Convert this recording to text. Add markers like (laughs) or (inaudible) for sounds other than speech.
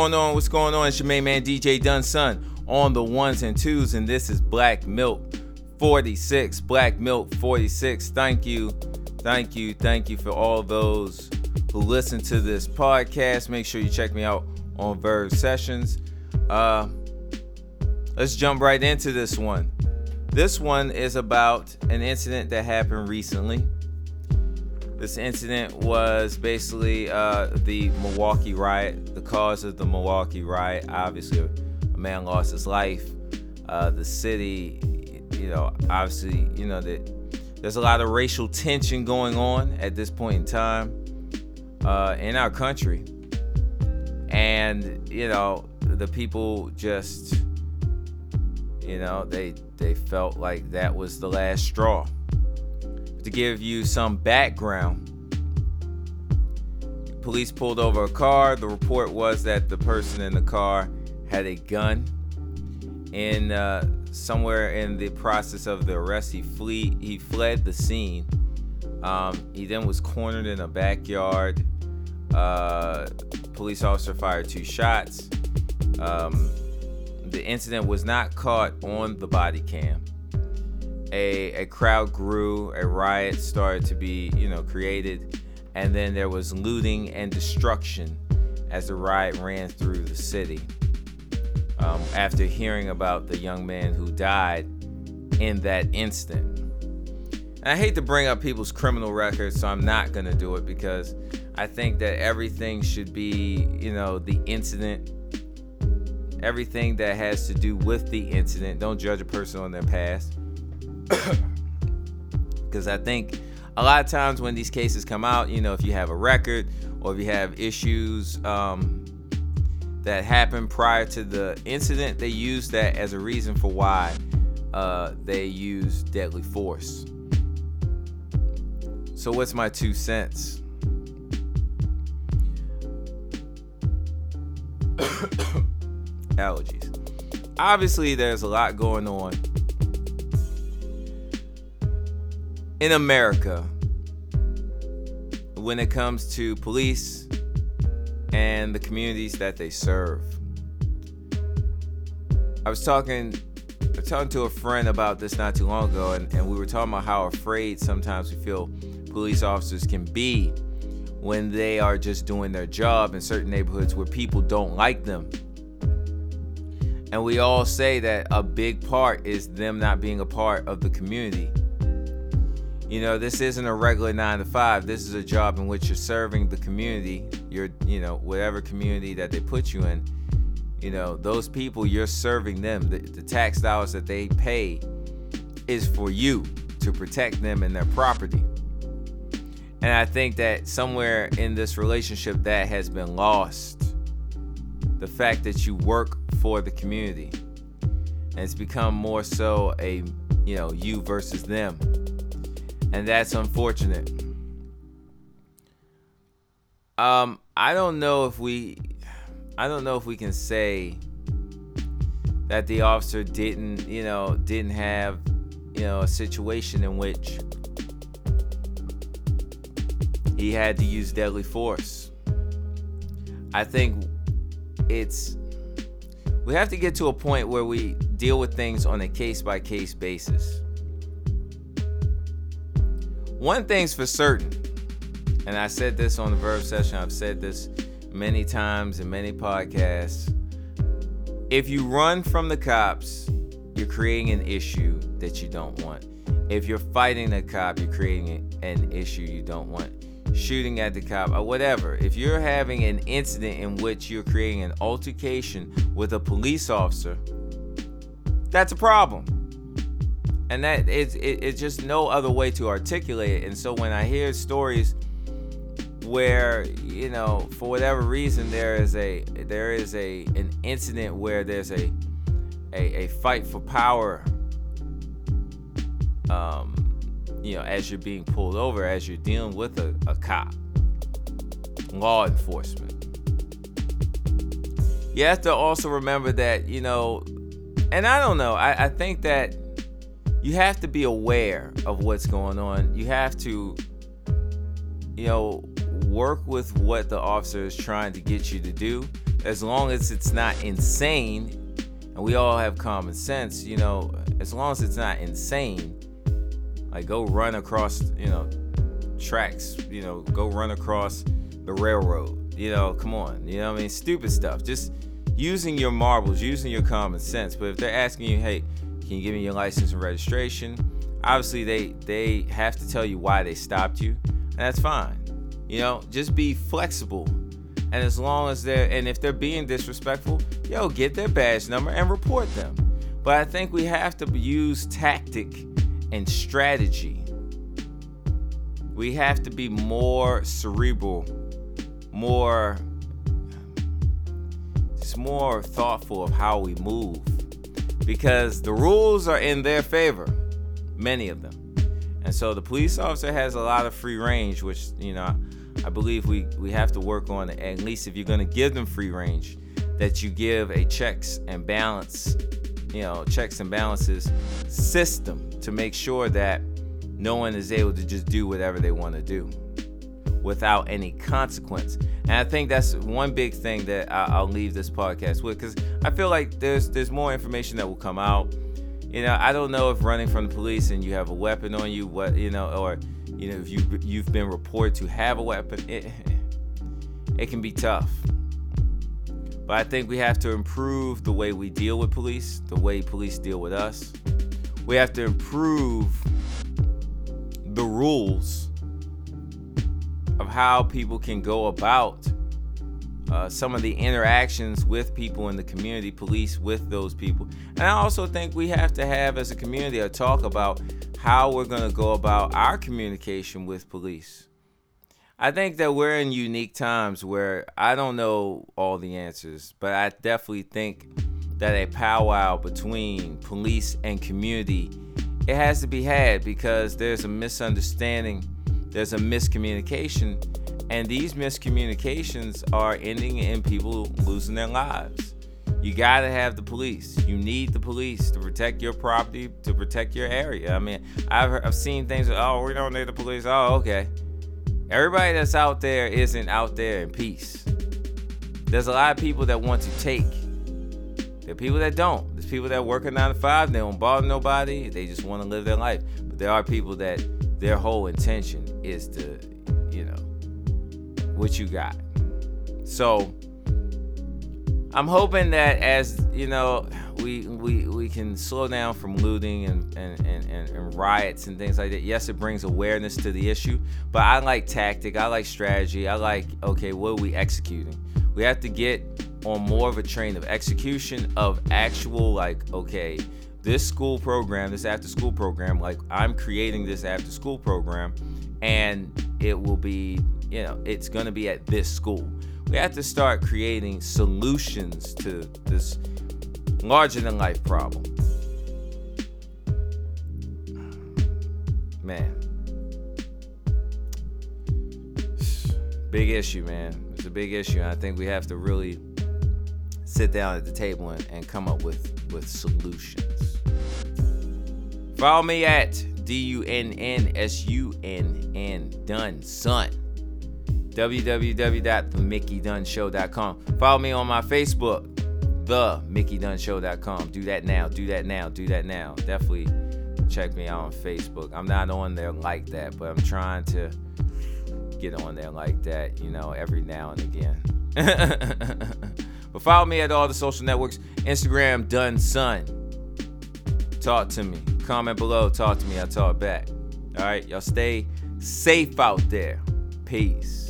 going on? What's going on? It's your main man DJ Dunson on the ones and twos, and this is Black Milk 46. Black Milk 46. Thank you, thank you, thank you for all those who listen to this podcast. Make sure you check me out on Verve Sessions. Uh, let's jump right into this one. This one is about an incident that happened recently. This incident was basically uh, the Milwaukee riot. The cause of the Milwaukee riot, obviously, a man lost his life. Uh, the city, you know, obviously, you know that there's a lot of racial tension going on at this point in time uh, in our country, and you know, the people just, you know, they they felt like that was the last straw to give you some background, police pulled over a car. The report was that the person in the car had a gun. And uh, somewhere in the process of the arrest, he flee he fled the scene. Um, he then was cornered in a backyard. Uh, police officer fired two shots. Um, the incident was not caught on the body cam a, a crowd grew, a riot started to be, you know, created, and then there was looting and destruction as the riot ran through the city. Um, after hearing about the young man who died in that instant. And I hate to bring up people's criminal records, so I'm not gonna do it because I think that everything should be, you know, the incident, everything that has to do with the incident. Don't judge a person on their past (coughs) because I think a lot of times when these cases come out, you know, if you have a record or if you have issues um, that happened prior to the incident, they use that as a reason for why uh, they use deadly force. So, what's my two cents? (coughs) Allergies. Obviously, there's a lot going on in America when it comes to police and the communities that they serve. I was talking I talking to a friend about this not too long ago, and, and we were talking about how afraid sometimes we feel police officers can be when they are just doing their job in certain neighborhoods where people don't like them. And we all say that a big part is them not being a part of the community. You know, this isn't a regular nine to five. This is a job in which you're serving the community, your, you know, whatever community that they put you in. You know, those people, you're serving them. The, the tax dollars that they pay is for you to protect them and their property. And I think that somewhere in this relationship that has been lost. The fact that you work for the community. And it's become more so a, you know, you versus them and that's unfortunate. Um, I don't know if we, I don't know if we can say that the officer didn't, you know, didn't have, you know, a situation in which he had to use deadly force. I think it's we have to get to a point where we deal with things on a case by case basis. One thing's for certain, and I said this on the Verb session, I've said this many times in many podcasts. If you run from the cops, you're creating an issue that you don't want. If you're fighting a cop, you're creating an issue you don't want. Shooting at the cop or whatever. If you're having an incident in which you're creating an altercation with a police officer, that's a problem and that is—it's it, it's just no other way to articulate it. And so when i hear stories where you know for whatever reason there is a there is a an incident where there's a a, a fight for power um you know as you're being pulled over as you're dealing with a, a cop law enforcement. You have to also remember that you know and i don't know i, I think that you have to be aware of what's going on. You have to, you know, work with what the officer is trying to get you to do, as long as it's not insane, and we all have common sense, you know, as long as it's not insane, like go run across, you know, tracks, you know, go run across the railroad. You know, come on. You know what I mean? Stupid stuff. Just using your marbles, using your common sense. But if they're asking you, hey, can you give me your license and registration? Obviously they they have to tell you why they stopped you. And that's fine. You know, just be flexible. And as long as they're and if they're being disrespectful, yo, get their badge number and report them. But I think we have to use tactic and strategy. We have to be more cerebral, more just more thoughtful of how we move because the rules are in their favor, many of them. And so the police officer has a lot of free range, which, you know, I believe we, we have to work on, at least if you're going to give them free range, that you give a checks and balance you know, checks and balances system to make sure that no one is able to just do whatever they want to do without any consequence. And I think that's one big thing that I'll leave this podcast with because I feel like there's there's more information that will come out. You know, I don't know if running from the police and you have a weapon on you, what you know, or you know, if you you've been reported to have a weapon, it it can be tough. But I think we have to improve the way we deal with police, the way police deal with us. We have to improve the rules of how people can go about uh, some of the interactions with people in the community, police with those people. And I also think we have to have, as a community, a talk about how we're going to go about our communication with police. I think that we're in unique times where I don't know all the answers, but I definitely think that a powwow between police and community it has to be had because there's a misunderstanding, there's a miscommunication, and these miscommunications are ending in people losing their lives. You got to have the police. You need the police to protect your property, to protect your area. I mean, I've, I've seen things, oh, we don't need the police. Oh, okay. Everybody that's out there isn't out there in peace. There's a lot of people that want to take. There are people that don't. There's people that work a nine to five. They don't bother nobody. They just want to live their life. But there are people that their whole intention is to, you know, what you got. So I'm hoping that as you know, we we we can slow down from looting and and, and, and, and riots and things like that. Yes, it brings awareness to the issue, but I like tactic, I like strategy, I like okay, what are we executing? We have to get on more of a train of execution of actual like okay, this school program, this after school program, like I'm creating this after school program, and it will be you know it's gonna be at this school. We have to start creating solutions to this larger than life problem. Man. Big issue, man. It's a big issue. And I think we have to really sit down at the table and, and come up with, with solutions. Follow me at D U N N S U N N Dunn Son. www.themickeydunshow.com. Follow me on my Facebook, the MickeyDunnShow.com. Do that now. Do that now. Do that now. Definitely check me out on Facebook. I'm not on there like that, but I'm trying to get on there like that, you know, every now and again. (laughs) but follow me at all the social networks Instagram, Done Son. Talk to me. Comment below. Talk to me. I talk back. All right. Y'all stay safe out there. Peace.